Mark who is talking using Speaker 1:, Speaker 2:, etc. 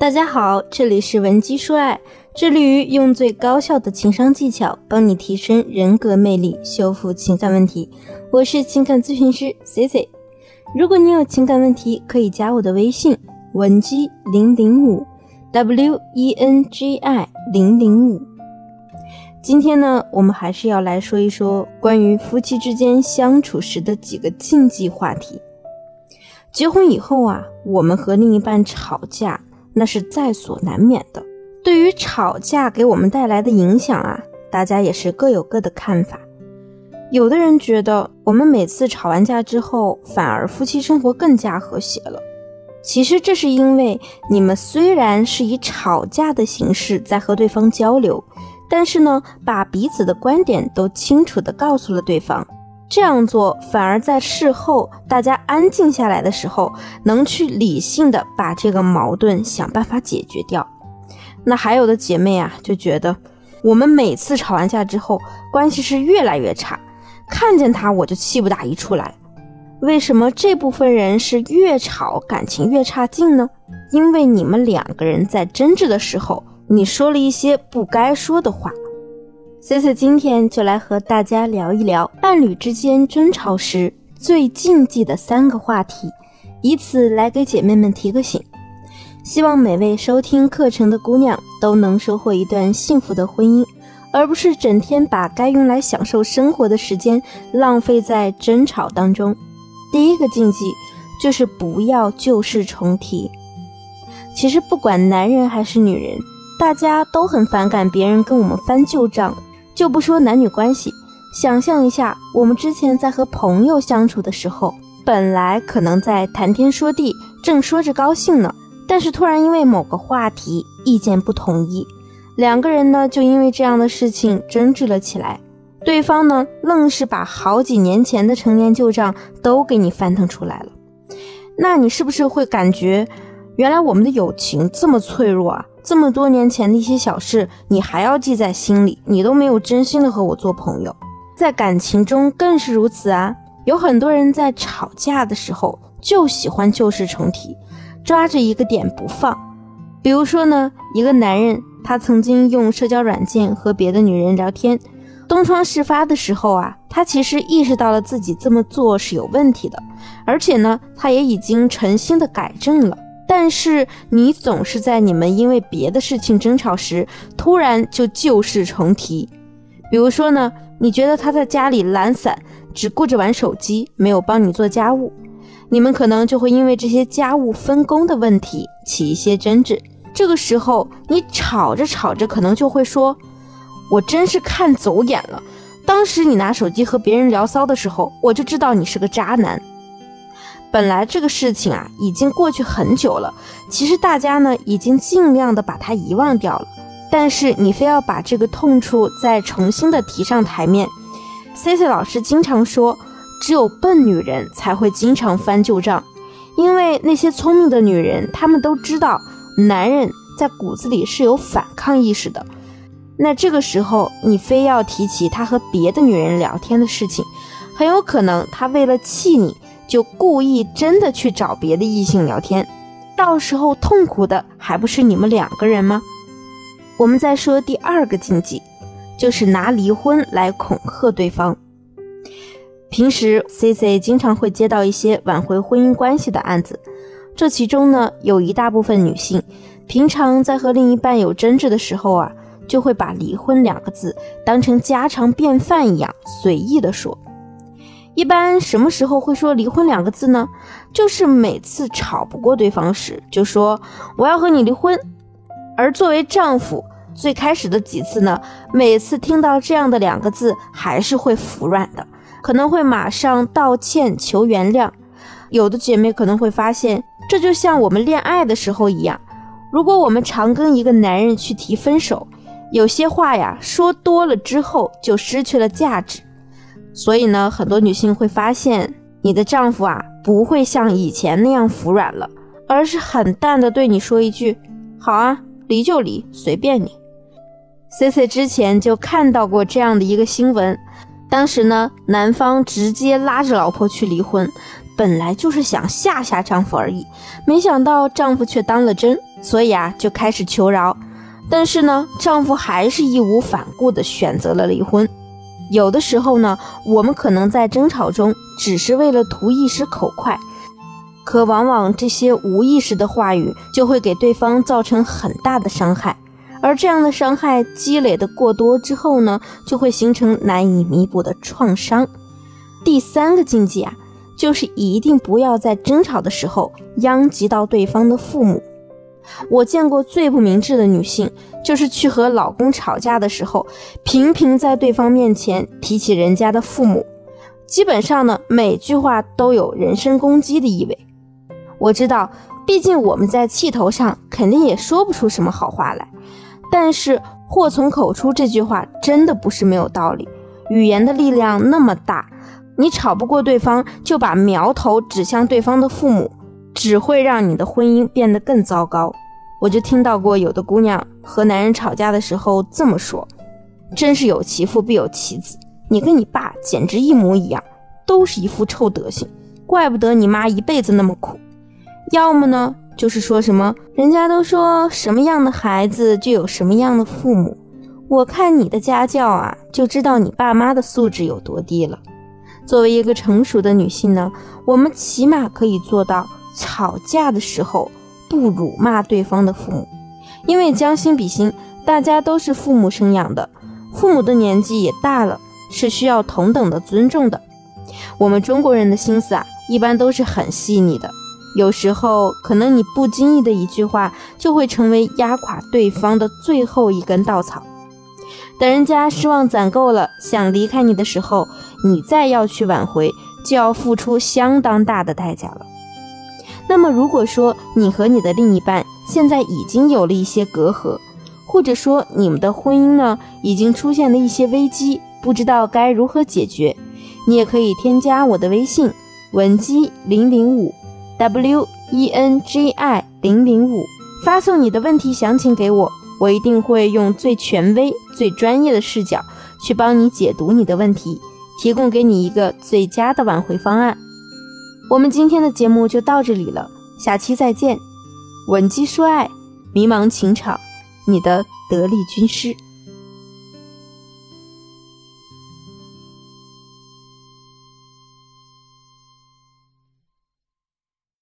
Speaker 1: 大家好，这里是文姬说爱，致力于用最高效的情商技巧帮你提升人格魅力，修复情感问题。我是情感咨询师 C C。如果你有情感问题，可以加我的微信文姬零零五 W E N G I 零零五。今天呢，我们还是要来说一说关于夫妻之间相处时的几个禁忌话题。结婚以后啊，我们和另一半吵架。那是在所难免的。对于吵架给我们带来的影响啊，大家也是各有各的看法。有的人觉得我们每次吵完架之后，反而夫妻生活更加和谐了。其实这是因为你们虽然是以吵架的形式在和对方交流，但是呢，把彼此的观点都清楚地告诉了对方。这样做反而在事后大家安静下来的时候，能去理性的把这个矛盾想办法解决掉。那还有的姐妹啊，就觉得我们每次吵完架之后，关系是越来越差，看见他我就气不打一处来。为什么这部分人是越吵感情越差劲呢？因为你们两个人在争执的时候，你说了一些不该说的话。C C 今天就来和大家聊一聊伴侣之间争吵时最禁忌的三个话题，以此来给姐妹们提个醒。希望每位收听课程的姑娘都能收获一段幸福的婚姻，而不是整天把该用来享受生活的时间浪费在争吵当中。第一个禁忌就是不要旧事重提。其实不管男人还是女人，大家都很反感别人跟我们翻旧账。就不说男女关系，想象一下，我们之前在和朋友相处的时候，本来可能在谈天说地，正说着高兴呢，但是突然因为某个话题意见不统一，两个人呢就因为这样的事情争执了起来，对方呢愣是把好几年前的陈年旧账都给你翻腾出来了，那你是不是会感觉，原来我们的友情这么脆弱啊？这么多年前的一些小事，你还要记在心里，你都没有真心的和我做朋友，在感情中更是如此啊！有很多人在吵架的时候就喜欢旧事重提，抓着一个点不放。比如说呢，一个男人他曾经用社交软件和别的女人聊天，东窗事发的时候啊，他其实意识到了自己这么做是有问题的，而且呢，他也已经诚心的改正了。但是你总是在你们因为别的事情争吵时，突然就旧事重提。比如说呢，你觉得他在家里懒散，只顾着玩手机，没有帮你做家务，你们可能就会因为这些家务分工的问题起一些争执。这个时候，你吵着吵着，可能就会说：“我真是看走眼了，当时你拿手机和别人聊骚的时候，我就知道你是个渣男。”本来这个事情啊已经过去很久了，其实大家呢已经尽量的把它遗忘掉了，但是你非要把这个痛处再重新的提上台面。C C 老师经常说，只有笨女人才会经常翻旧账，因为那些聪明的女人，她们都知道男人在骨子里是有反抗意识的。那这个时候你非要提起他和别的女人聊天的事情，很有可能他为了气你。就故意真的去找别的异性聊天，到时候痛苦的还不是你们两个人吗？我们再说第二个禁忌，就是拿离婚来恐吓对方。平时 C C 经常会接到一些挽回婚姻关系的案子，这其中呢，有一大部分女性，平常在和另一半有争执的时候啊，就会把离婚两个字当成家常便饭一样随意的说。一般什么时候会说离婚两个字呢？就是每次吵不过对方时，就说我要和你离婚。而作为丈夫，最开始的几次呢，每次听到这样的两个字，还是会服软的，可能会马上道歉求原谅。有的姐妹可能会发现，这就像我们恋爱的时候一样，如果我们常跟一个男人去提分手，有些话呀说多了之后就失去了价值。所以呢，很多女性会发现，你的丈夫啊不会像以前那样服软了，而是很淡的对你说一句：“好啊，离就离，随便你。”C C 之前就看到过这样的一个新闻，当时呢，男方直接拉着老婆去离婚，本来就是想吓吓丈夫而已，没想到丈夫却当了真，所以啊，就开始求饶。但是呢，丈夫还是义无反顾的选择了离婚。有的时候呢，我们可能在争吵中只是为了图一时口快，可往往这些无意识的话语就会给对方造成很大的伤害。而这样的伤害积累的过多之后呢，就会形成难以弥补的创伤。第三个禁忌啊，就是一定不要在争吵的时候殃及到对方的父母。我见过最不明智的女性，就是去和老公吵架的时候，频频在对方面前提起人家的父母，基本上呢，每句话都有人身攻击的意味。我知道，毕竟我们在气头上肯定也说不出什么好话来。但是祸从口出这句话真的不是没有道理。语言的力量那么大，你吵不过对方，就把苗头指向对方的父母，只会让你的婚姻变得更糟糕。我就听到过有的姑娘和男人吵架的时候这么说：“真是有其父必有其子，你跟你爸简直一模一样，都是一副臭德行，怪不得你妈一辈子那么苦。”要么呢？就是说什么，人家都说什么样的孩子就有什么样的父母。我看你的家教啊，就知道你爸妈的素质有多低了。作为一个成熟的女性呢，我们起码可以做到吵架的时候不辱骂对方的父母，因为将心比心，大家都是父母生养的，父母的年纪也大了，是需要同等的尊重的。我们中国人的心思啊，一般都是很细腻的。有时候，可能你不经意的一句话，就会成为压垮对方的最后一根稻草。等人家失望攒够了，想离开你的时候，你再要去挽回，就要付出相当大的代价了。那么，如果说你和你的另一半现在已经有了一些隔阂，或者说你们的婚姻呢已经出现了一些危机，不知道该如何解决，你也可以添加我的微信文姬零零五。w e n g i 零零五，发送你的问题详情给我，我一定会用最权威、最专业的视角去帮你解读你的问题，提供给你一个最佳的挽回方案。我们今天的节目就到这里了，下期再见。吻鸡说爱，迷茫情场，你的得力军师。